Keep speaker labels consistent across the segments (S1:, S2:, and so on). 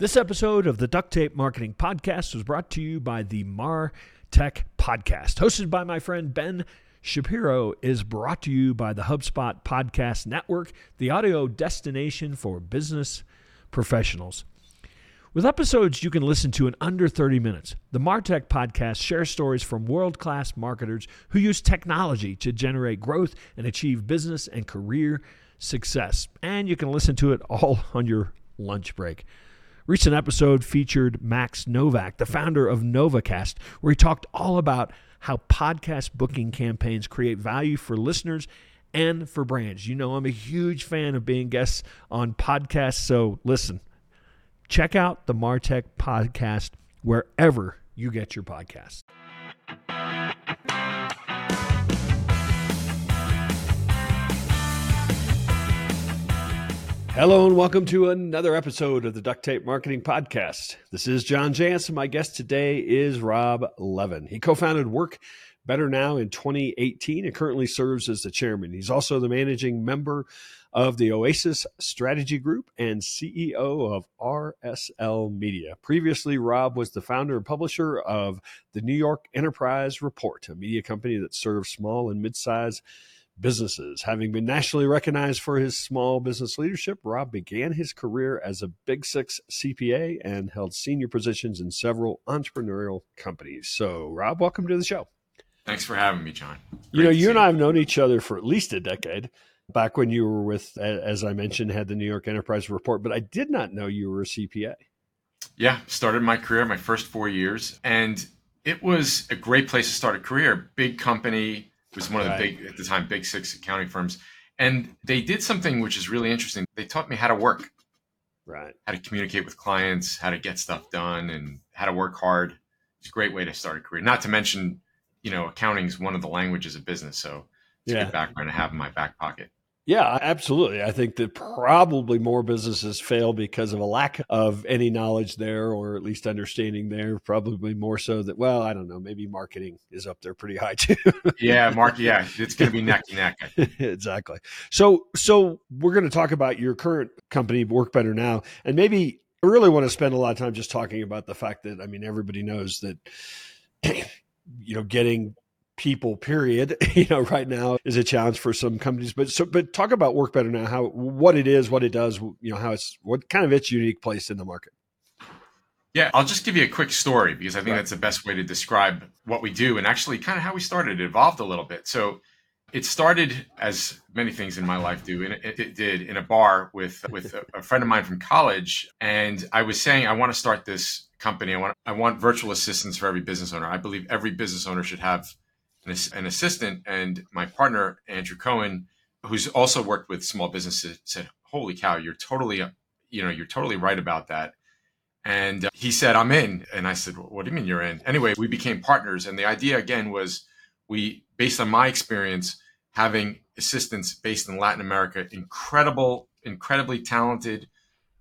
S1: This episode of the Duct Tape Marketing Podcast was brought to you by the Mar Tech Podcast. Hosted by my friend Ben Shapiro, is brought to you by the HubSpot Podcast Network, the audio destination for business professionals. With episodes you can listen to in under 30 minutes, the Martech podcast shares stories from world class marketers who use technology to generate growth and achieve business and career success. And you can listen to it all on your lunch break. Recent episode featured Max Novak, the founder of NovaCast, where he talked all about how podcast booking campaigns create value for listeners and for brands. You know, I'm a huge fan of being guests on podcasts, so listen, check out the Martech podcast wherever you get your podcasts. Hello and welcome to another episode of the Duct Tape Marketing Podcast. This is John Jantsch, and my guest today is Rob Levin. He co founded Work Better Now in 2018 and currently serves as the chairman. He's also the managing member of the Oasis Strategy Group and CEO of RSL Media. Previously, Rob was the founder and publisher of the New York Enterprise Report, a media company that serves small and mid sized businesses. Having been nationally recognized for his small business leadership, Rob began his career as a Big Six CPA and held senior positions in several entrepreneurial companies. So, Rob, welcome to the show.
S2: Thanks for having me, John.
S1: Great you know, you and I have known each other for at least a decade. Back when you were with, as I mentioned, had the New York Enterprise Report, but I did not know you were a CPA.
S2: Yeah, started my career my first four years, and it was a great place to start a career. Big company, was one of the big at the time big six accounting firms. And they did something which is really interesting. They taught me how to work.
S1: Right.
S2: How to communicate with clients how to get stuff done and how to work hard. It's a great way to start a career. Not to mention you know accounting is one of the languages of business so it's yeah. a good background to have in my back pocket
S1: yeah, absolutely. I think that probably more businesses fail because of a lack of any knowledge there or at least understanding there. Probably more so that, well, I don't know, maybe marketing is up there pretty high too.
S2: yeah, Mark, yeah, it's going to be neck and neck.
S1: exactly. So, so we're going to talk about your current company, Work Better Now, and maybe I really want to spend a lot of time just talking about the fact that, I mean, everybody knows that, you know, getting people period you know right now is a challenge for some companies. But so but talk about work better now how what it is what it does you know how it's what kind of its unique place in the market.
S2: Yeah i'll just give you a quick story because i think right. that's the best way to describe what we do and actually kind of how we started. It evolved a little bit. So it started as many things in my life do and it, it did in a bar with with a, a friend of mine from college. And i was saying i want to start this company. I want i want virtual assistants for every business owner. I believe every business owner should have an, assistant, and my partner Andrew Cohen, who's also worked with small businesses, said, "Holy cow, you're totally, you know, you're totally right about that." And uh, he said, "I'm in," and I said, "What do you mean you're in?" Anyway, we became partners, and the idea again was we, based on my experience, having assistants based in Latin America, incredible, incredibly talented,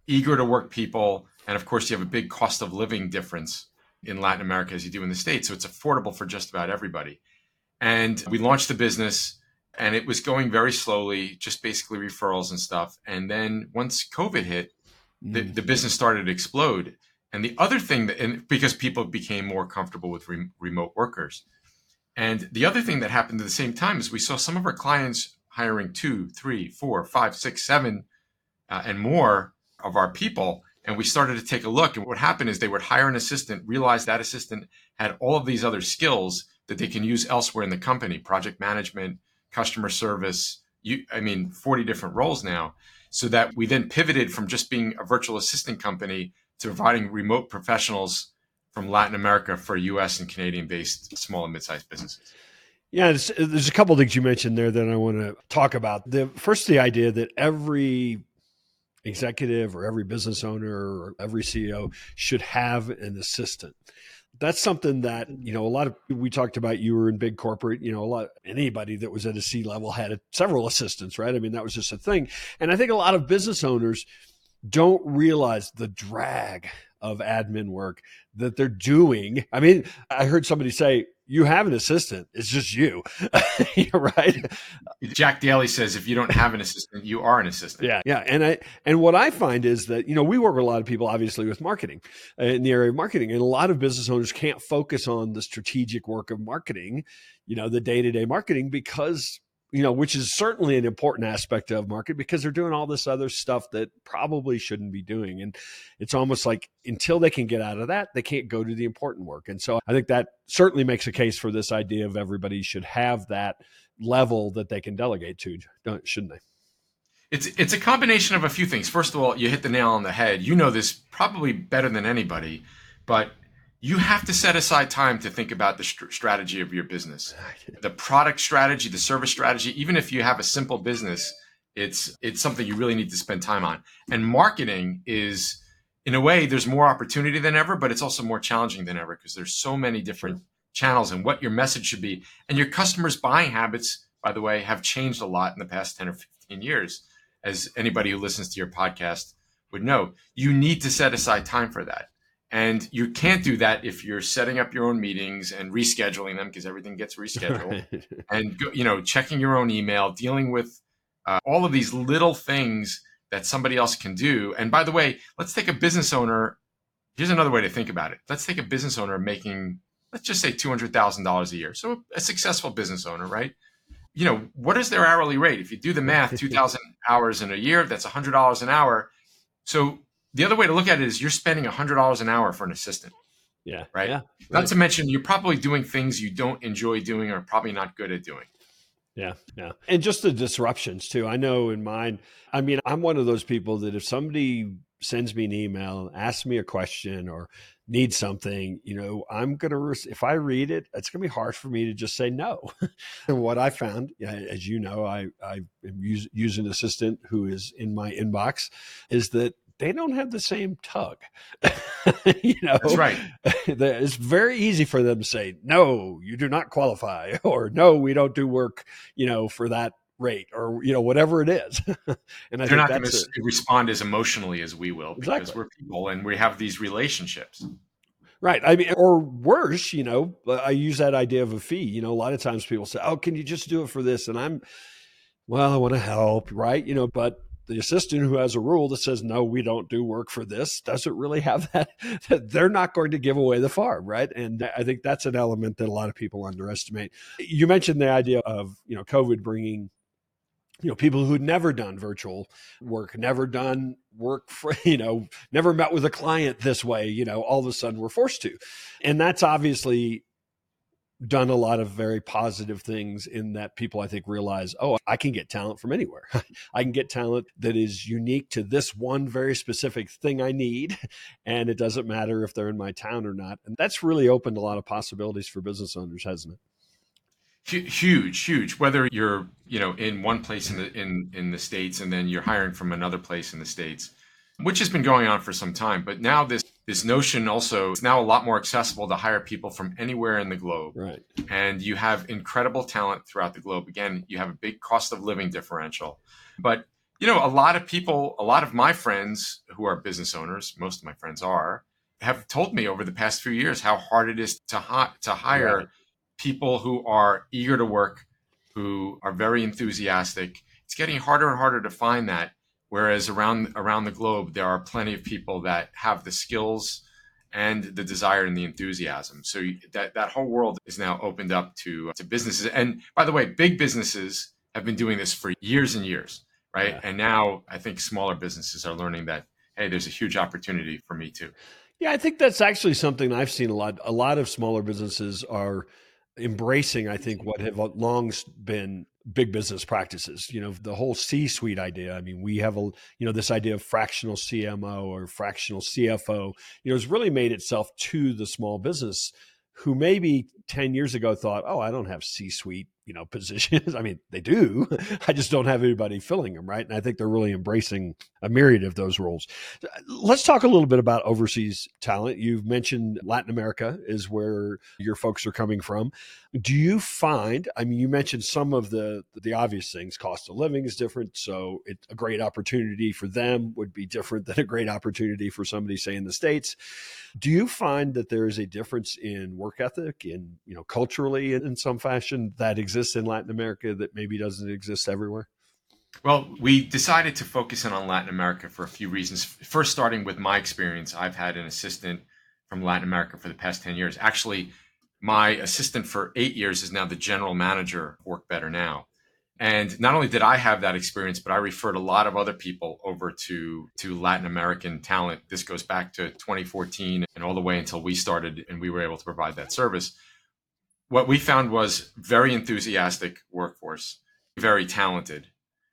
S2: eager to work people, and of course, you have a big cost of living difference in Latin America as you do in the States. So it's affordable for just about everybody. And we launched the business and it was going very slowly, just basically referrals and stuff. And then once COVID hit, the, mm. the business started to explode. And the other thing that, and because people became more comfortable with re- remote workers. And the other thing that happened at the same time is we saw some of our clients hiring two, three, four, five, six, seven, uh, and more of our people. And we started to take a look. And what happened is they would hire an assistant, realize that assistant had all of these other skills that they can use elsewhere in the company project management customer service you i mean 40 different roles now. So that we then pivoted from just being a virtual assistant company to providing remote professionals from latin america for us and canadian based small and mid-sized businesses.
S1: Yeah, there's a couple things you mentioned there that I want to talk about. The first, the idea that every executive or every business owner or every CEO should have an assistant that's something that mm. you know a lot of we talked about you were in big corporate you know a lot anybody that was at a c level had a, several assistants right? I mean that was just a thing. And i think a lot of business owners don't realize the drag of admin work that they're doing. I mean i heard somebody say you have an assistant. It's just you, right?
S2: Jack Daly says if you don't have an assistant, you are an assistant.
S1: Yeah, yeah. And I and what I find is that you know we work with a lot of people, obviously, with marketing uh, in the area of marketing, and a lot of business owners can't focus on the strategic work of marketing, you know, the day to day marketing because you know, which is certainly an important aspect of market because they're doing all this other stuff that probably shouldn't be doing. And it's almost like until they can get out of that, they can't go to the important work. And so I think that certainly makes a case for this idea of everybody should have that level that they can delegate to, shouldn't they?
S2: It's it's a combination of a few things. First of all, you hit the nail on the head. You know this probably better than anybody, but you have to set aside time to think about the st- strategy of your business. The product strategy the service strategy even if you have a simple business it's it's something you really need to spend time on. And marketing is in a way there's more opportunity than ever but it's also more challenging than ever because there's so many different channels and what your message should be. And your customers buying habits by the way have changed a lot in the past 10 or 15 years as anybody who listens to your podcast would know. You need to set aside time for that and you can't do that if you're setting up your own meetings and rescheduling them because everything gets rescheduled and you know checking your own email, dealing with uh, all of these little things that somebody else can do. And by the way, let's take a business owner. Here's another way to think about it. Let's take a business owner making, let's just say $200,000 a year. So a successful business owner, right? You know, what is their hourly rate? If you do the math, 2,000 hours in a year, that's $100 an hour. So the other way to look at it is you're spending $100 an hour for an assistant.
S1: Yeah.
S2: Right.
S1: Yeah.
S2: Not right. to mention you're probably doing things you don't enjoy doing or probably not good at doing.
S1: Yeah, yeah. And just the disruptions too. I know in mine, I mean, I'm one of those people that if somebody sends me an email, asks me a question or needs something, you know, I'm going to, if I read it, it's going to be hard for me to just say no. and what I found, as you know, I, I use, use an assistant who is in my inbox is that they don't have the same tug.
S2: you know, that's right.
S1: It's very easy for them to say, "No, you do not qualify," or "No, we don't do work," you know, for that rate, or you know, whatever it is.
S2: and I they're not going to respond as emotionally as we will because exactly. we're people and we have these relationships.
S1: Right. I mean, or worse, you know, uh, I use that idea of a fee. You know, a lot of times people say, "Oh, can you just do it for this?" And I'm, well, I want to help, right? You know, but the assistant who has a rule that says no we don't do work for this doesn't really have that they're not going to give away the farm right? And i think that's an element that a lot of people underestimate. You mentioned the idea of you know covid bringing you know people who'd never done virtual work never done work for you know never met with a client this way you know all of a sudden we're forced to. And that's obviously done a lot of very positive things in that people I think realize, oh, I can get talent from anywhere. I can get talent that is unique to this one very specific thing I need. And it doesn't matter if they're in my town or not. And that's really opened a lot of possibilities for business owners, hasn't it?
S2: huge huge whether you're you know in one place in the in in the states and then you're hiring from another place in the states which has been going on for some time but now this this notion also is now a lot more accessible to hire people from anywhere in the globe.
S1: Right.
S2: And you have incredible talent throughout the globe. Again, you have a big cost of living differential. But, you know, a lot of people, a lot of my friends who are business owners, most of my friends are, have told me over the past few years how hard it is to, hi- to hire right. people who are eager to work, who are very enthusiastic. It's getting harder and harder to find that Whereas around around the globe, there are plenty of people that have the skills and the desire and the enthusiasm. So that that whole world is now opened up to to businesses. And by the way, big businesses have been doing this for years and years, right? Yeah. And now I think smaller businesses are learning that hey, there's a huge opportunity for me too.
S1: Yeah, I think that's actually something I've seen a lot. A lot of smaller businesses are embracing, I think, what have long been big business practices. You know, the whole C suite idea. I mean, we have a, you know, this idea of fractional CMO or fractional CFO, you know, has really made itself to the small business who maybe 10 years ago thought, oh, I don't have C suite you know positions. I mean, they do. I just don't have anybody filling them, right? And I think they're really embracing a myriad of those roles. Let's talk a little bit about overseas talent. You've mentioned Latin America is where your folks are coming from. Do you find? I mean, you mentioned some of the the obvious things. Cost of living is different, so it's a great opportunity for them would be different than a great opportunity for somebody say in the states. Do you find that there is a difference in work ethic, in you know, culturally in some fashion that exists in Latin America that maybe doesn't exist everywhere?
S2: Well, we decided to focus in on Latin America for a few reasons. First, starting with my experience, I've had an assistant from Latin America for the past 10 years. Actually, my assistant for eight years is now the general manager Work Better Now. And not only did I have that experience, but I referred a lot of other people over to, to Latin American talent. This goes back to 2014 and all the way until we started and we were able to provide that service. What we found was very enthusiastic workforce, very talented,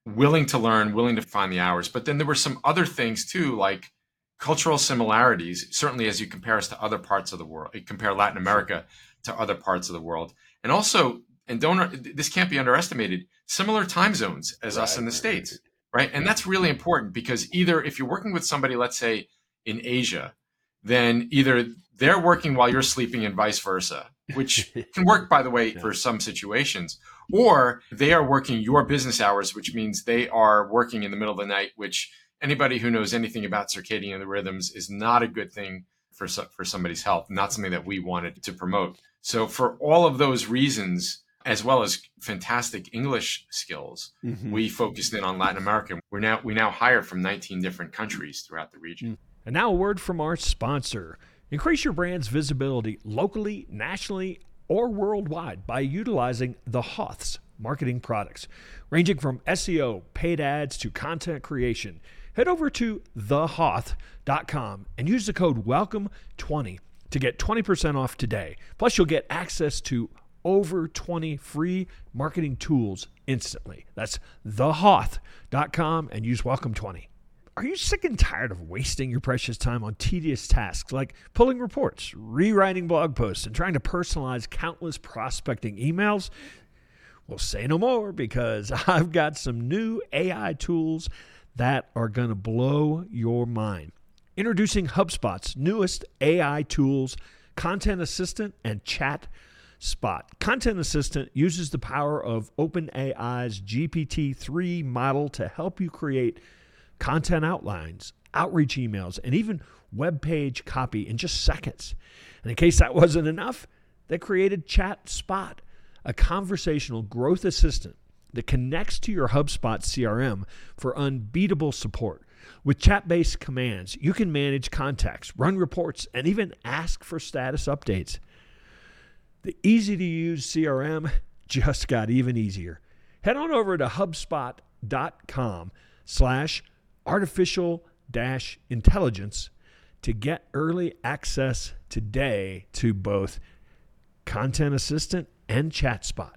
S2: willing to learn, willing to find the hours. But then there were some other things too, like cultural similarities, certainly as you compare us to other parts of the world, you compare Latin America to other parts of the world. And also, and don't this can't be underestimated, similar time zones as right, us in the States. Right. And that's really important because either if you're working with somebody, let's say in Asia, then either they're working while you're sleeping and vice versa, which can work, by the way, yeah. for some situations, or they are working your business hours, which means they are working in the middle of the night, which anybody who knows anything about circadian rhythms is not a good thing for, for somebody's health, not something that we wanted to promote. So, for all of those reasons, as well as fantastic English skills, mm-hmm. we focused in on Latin America. We're now we now hire from 19 different countries throughout the region. Mm.
S1: And now a word from our sponsor. Increase your brand's visibility locally, nationally, or worldwide by utilizing the Hoth's marketing products, ranging from SEO, paid ads to content creation. Head over to thehoth.com and use the code WELCOME20 to get 20% off today. Plus, you'll get access to over 20 free marketing tools instantly. That's thehoth.com and use WELCOME20. Are you sick and tired of wasting your precious time on tedious tasks like pulling reports, rewriting blog posts, and trying to personalize countless prospecting emails? Well, say no more because I've got some new AI tools that are going to blow your mind. Introducing HubSpot's newest AI tools, Content Assistant and Chat Spot. Content Assistant uses the power of OpenAI's GPT 3 model to help you create content outlines, outreach emails, and even web page copy in just seconds. And in case that wasn't enough, they created ChatSpot, a conversational growth assistant that connects to your HubSpot CRM for unbeatable support. With chat based commands, you can manage contacts, run reports, and even ask for status updates. The easy to use CRM just got even easier. Head on over to hubspot.com slash artificial dash intelligence to get early access today to both Content Assistant and ChatSpot.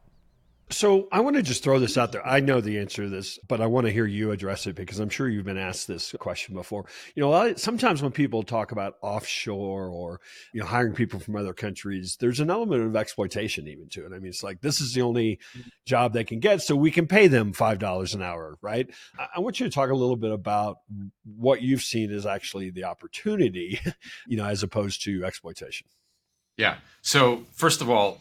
S1: So I want to just throw this out there. I know the answer to this, but I want to hear you address it because I'm sure you've been asked this question before. You know, sometimes when people talk about offshore or you know hiring people from other countries, there's an element of exploitation even to it. I mean, it's like this is the only job they can get, so we can pay them five dollars an hour, right? I want you to talk a little bit about what you've seen as actually the opportunity, you know, as opposed to exploitation.
S2: Yeah. So first of all,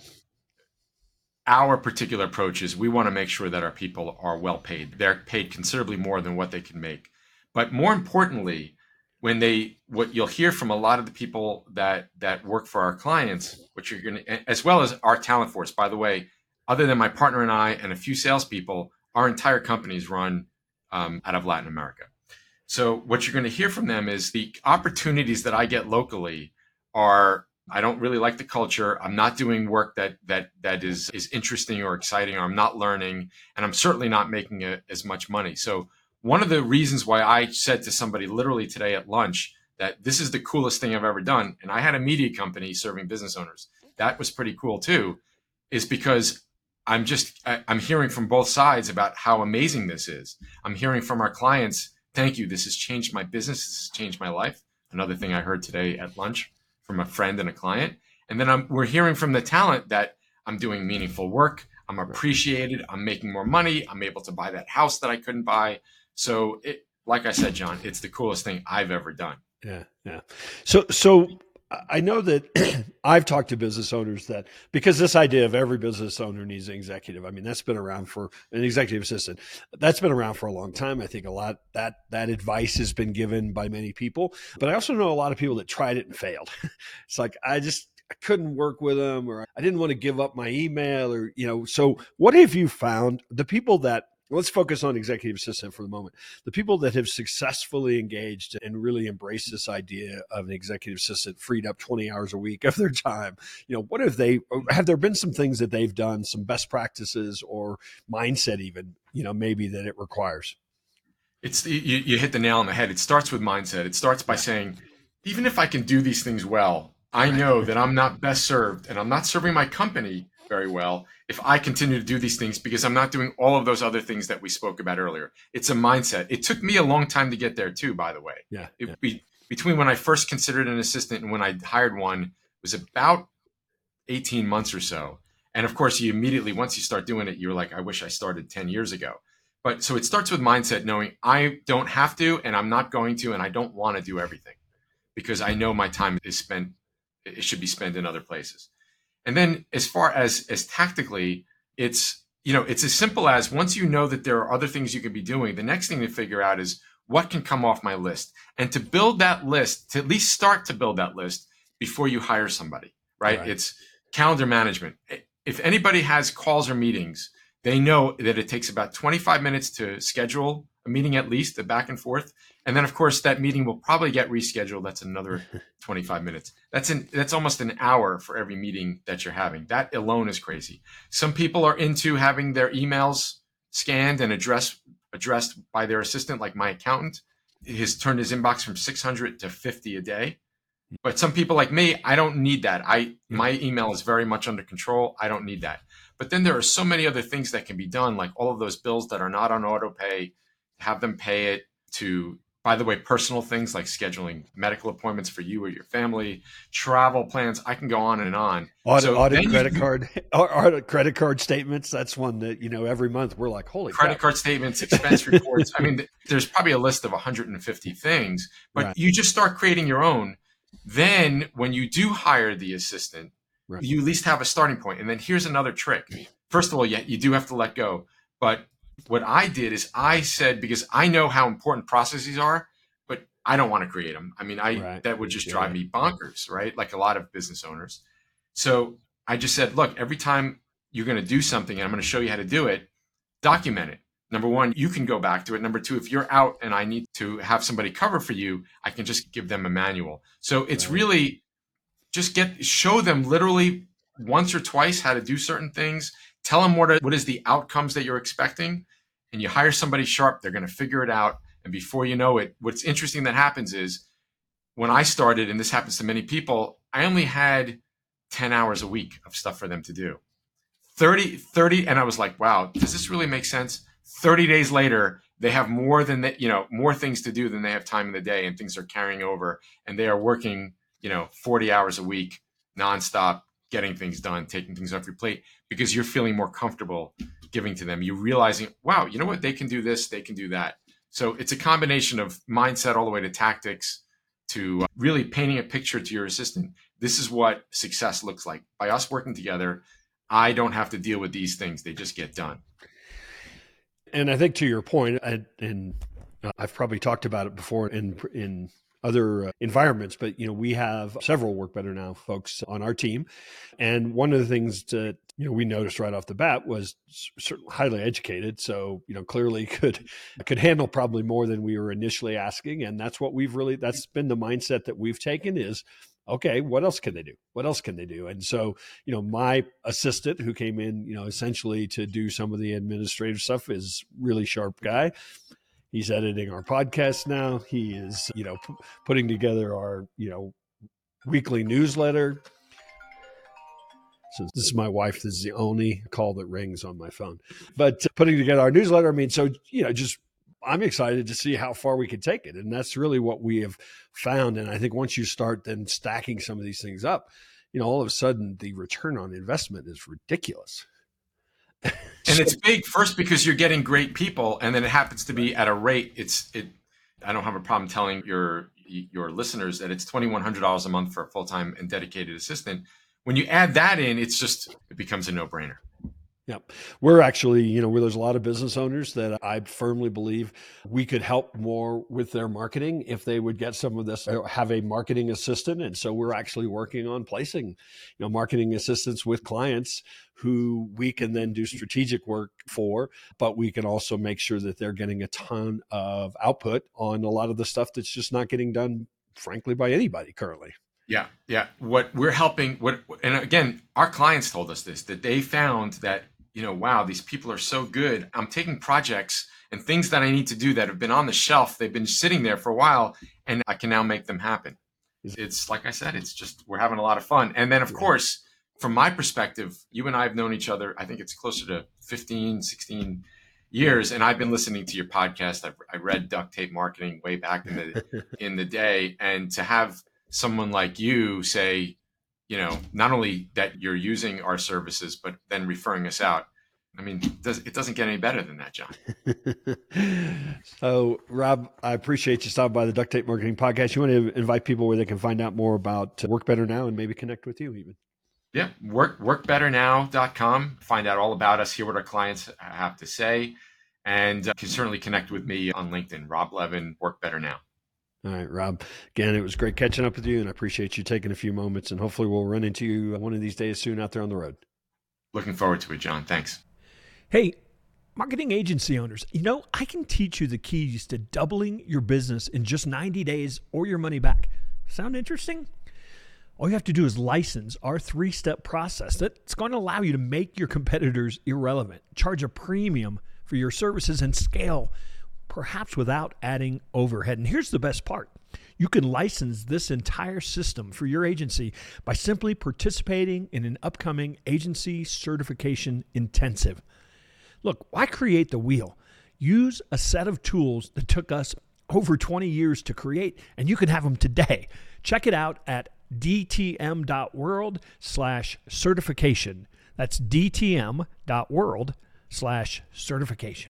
S2: our particular approach is we want to make sure that our people are well paid. They're paid considerably more than what they can make. But more importantly, when they what you'll hear from a lot of the people that that work for our clients, which you're going to, as well as our talent force. By the way, other than my partner and I and a few salespeople, our entire company is run um, out of Latin America. So what you're going to hear from them is the opportunities that I get locally are I don't really like the culture. I'm not doing work that that that is is interesting or exciting, or I'm not learning, and I'm certainly not making a, as much money. So one of the reasons why I said to somebody literally today at lunch that this is the coolest thing I've ever done, and I had a media company serving business owners. That was pretty cool too, is because I'm just I'm hearing from both sides about how amazing this is. I'm hearing from our clients, thank you, this has changed my business, this has changed my life. Another thing I heard today at lunch from a friend and a client. And then I'm, we're hearing from the talent that I'm doing meaningful work. I'm appreciated. I'm making more money. I'm able to buy that house that I couldn't buy. So, it, like I said, John, it's the coolest thing I've ever done.
S1: Yeah, yeah. So, so I know that I've talked to business owners that because this idea of every business owner needs an executive. I mean, that's been around for an executive assistant. That's been around for a long time. I think a lot that that advice has been given by many people. But I also know a lot of people that tried it and failed. it's like I just I couldn't work with them or I didn't want to give up my email or you know. So what have you found? The people that let's focus on executive assistant for the moment. The people that have successfully engaged and really embraced this idea of an executive assistant freed up 20 hours a week of their time, you know, what have they, have there been some things that they've done, some best practices or mindset even, you know, maybe that it requires?
S2: It's, you, you hit the nail on the head. It starts with mindset. It starts by saying, even if I can do these things well, I know that I'm not best served and I'm not serving my company very well if I continue to do these things because I'm not doing all of those other things that we spoke about earlier. It's a mindset. It took me a long time to get there too, by the way.
S1: Yeah.
S2: It,
S1: yeah.
S2: Be, between when I first considered an assistant and when I hired one was about 18 months or so. And of course, you immediately, once you start doing it, you're like, I wish I started 10 years ago. But so it starts with mindset knowing I don't have to and I'm not going to and I don't want to do everything because I know my time is spent, it should be spent in other places. And then as far as as tactically, it's you know, it's as simple as once you know that there are other things you could be doing, the next thing to figure out is what can come off my list. And to build that list, to at least start to build that list before you hire somebody, right? right. It's calendar management. If anybody has calls or meetings, they know that it takes about 25 minutes to schedule a meeting at least, a back and forth. And then of course that meeting will probably get rescheduled. That's another 25 minutes. That's an that's almost an hour for every meeting that you're having. That alone is crazy. Some people are into having their emails scanned and addressed addressed by their assistant, like my accountant. Has turned his inbox from 600 to 50 a day. But some people like me, I don't need that. I hmm. my email is very much under control. I don't need that. But then there are so many other things that can be done, like all of those bills that are not on auto pay, have them pay it to by the way, personal things like scheduling medical appointments for you or your family, travel plans. I can go on and on.
S1: Audit, so audit credit you, card, audit credit card statements. That's one that you know every month we're like, holy
S2: credit card statements, expense reports. I mean, there's probably a list of 150 things, but right. you just start creating your own. Then, when you do hire the assistant, right. you at least have a starting point. And then here's another trick. First of all, yeah, you do have to let go, but what I did is I said because I know how important processes are, but I don't want to create them. I mean, I right. that would just drive yeah. me bonkers, right? Like a lot of business owners. So I just said, look, every time you're going to do something and I'm going to show you how to do it, document it. Number one, you can go back to it. Number two, if you're out and I need to have somebody cover for you, I can just give them a manual. So it's right. really just get show them literally once or twice how to do certain things tell them what, are, what is the outcomes that you're expecting and you hire somebody sharp they're going to figure it out. And before you know it what's interesting that happens is when i started and this happens to many people i only had 10 hours a week of stuff for them to do. 30 30 and i was like wow does this really make sense? 30 days later they have more than that you know more things to do than they have time in the day and things are carrying over and they are working you know 40 hours a week nonstop getting things done, taking things off your plate because you're feeling more comfortable giving to them. You're realizing, wow, you know what? They can do this, they can do that. So it's a combination of mindset all the way to tactics to uh, really painting a picture to your assistant. This is what success looks like. By us working together, I don't have to deal with these things, they just get done.
S1: And I think to your point, and uh, I've probably talked about it before in in other uh, environments. But you know, we have several work better now folks on our team, and one of the things that you know we noticed right off the bat was certainly highly educated. So you know, clearly could could handle probably more than we were initially asking, and that's what we've really that's been the mindset that we've taken is okay, what else can they do? What else can they do? And so, you know, my assistant who came in, you know, essentially to do some of the administrative stuff is really sharp guy. He's editing our podcast now. He is, you know, p- putting together our, you know, weekly newsletter. So this is my wife. This is the only call that rings on my phone. But uh, putting together our newsletter, I mean, so you know, just I'm excited to see how far we can take it, and that's really what we have found. And I think once you start then stacking some of these things up, you know, all of a sudden the return on investment is ridiculous.
S2: And it's big first because you're getting great people, and then it happens to be at a rate. It's it. I don't have a problem telling your your listeners that it's twenty one hundred dollars a month for a full time and dedicated assistant. When you add that in, it's just it becomes a no brainer.
S1: Yep. We're actually, you know, where there's a lot of business owners that I firmly believe we could help more with their marketing if they would get some of this, have a marketing assistant. And so we're actually working on placing, you know, marketing assistants with clients who we can then do strategic work for, but we can also make sure that they're getting a ton of output on a lot of the stuff that's just not getting done, frankly, by anybody currently.
S2: Yeah, yeah. What we're helping, what, and again, our clients told us this that they found that you know, wow, these people are so good. I'm taking projects and things that I need to do that have been on the shelf. They've been sitting there for a while, and I can now make them happen. It's like I said, it's just we're having a lot of fun. And then, of yeah. course, from my perspective, you and I have known each other, I think it's closer to 15, 16 years. And I've been listening to your podcast. I've, I read Duct Tape Marketing way back in the, in the day. And to have someone like you say, you know, not only that you're using our services, but then referring us out. I mean, it doesn't get any better than that, John.
S1: so, Rob, I appreciate you stopping by the Duct Tape Marketing Podcast. You want to invite people where they can find out more about Work Better Now and maybe connect with you even?
S2: Yeah, work workbetternow.com. Find out all about us, hear what our clients have to say, and uh, can certainly connect with me on LinkedIn, Rob Levin, Work Better Now.
S1: All right, Rob. Again, it was great catching up with you, and I appreciate you taking a few moments. And hopefully, we'll run into you one of these days soon out there on the road.
S2: Looking forward to it, John. Thanks.
S1: Hey, marketing agency owners, you know, I can teach you the keys to doubling your business in just 90 days or your money back. Sound interesting? All you have to do is license our three step process that's going to allow you to make your competitors irrelevant, charge a premium for your services, and scale perhaps without adding overhead. And here's the best part you can license this entire system for your agency by simply participating in an upcoming agency certification intensive. Look, why create the wheel? Use a set of tools that took us over 20 years to create, and you can have them today. Check it out at dtm.world slash certification. That's dtm.world slash certification.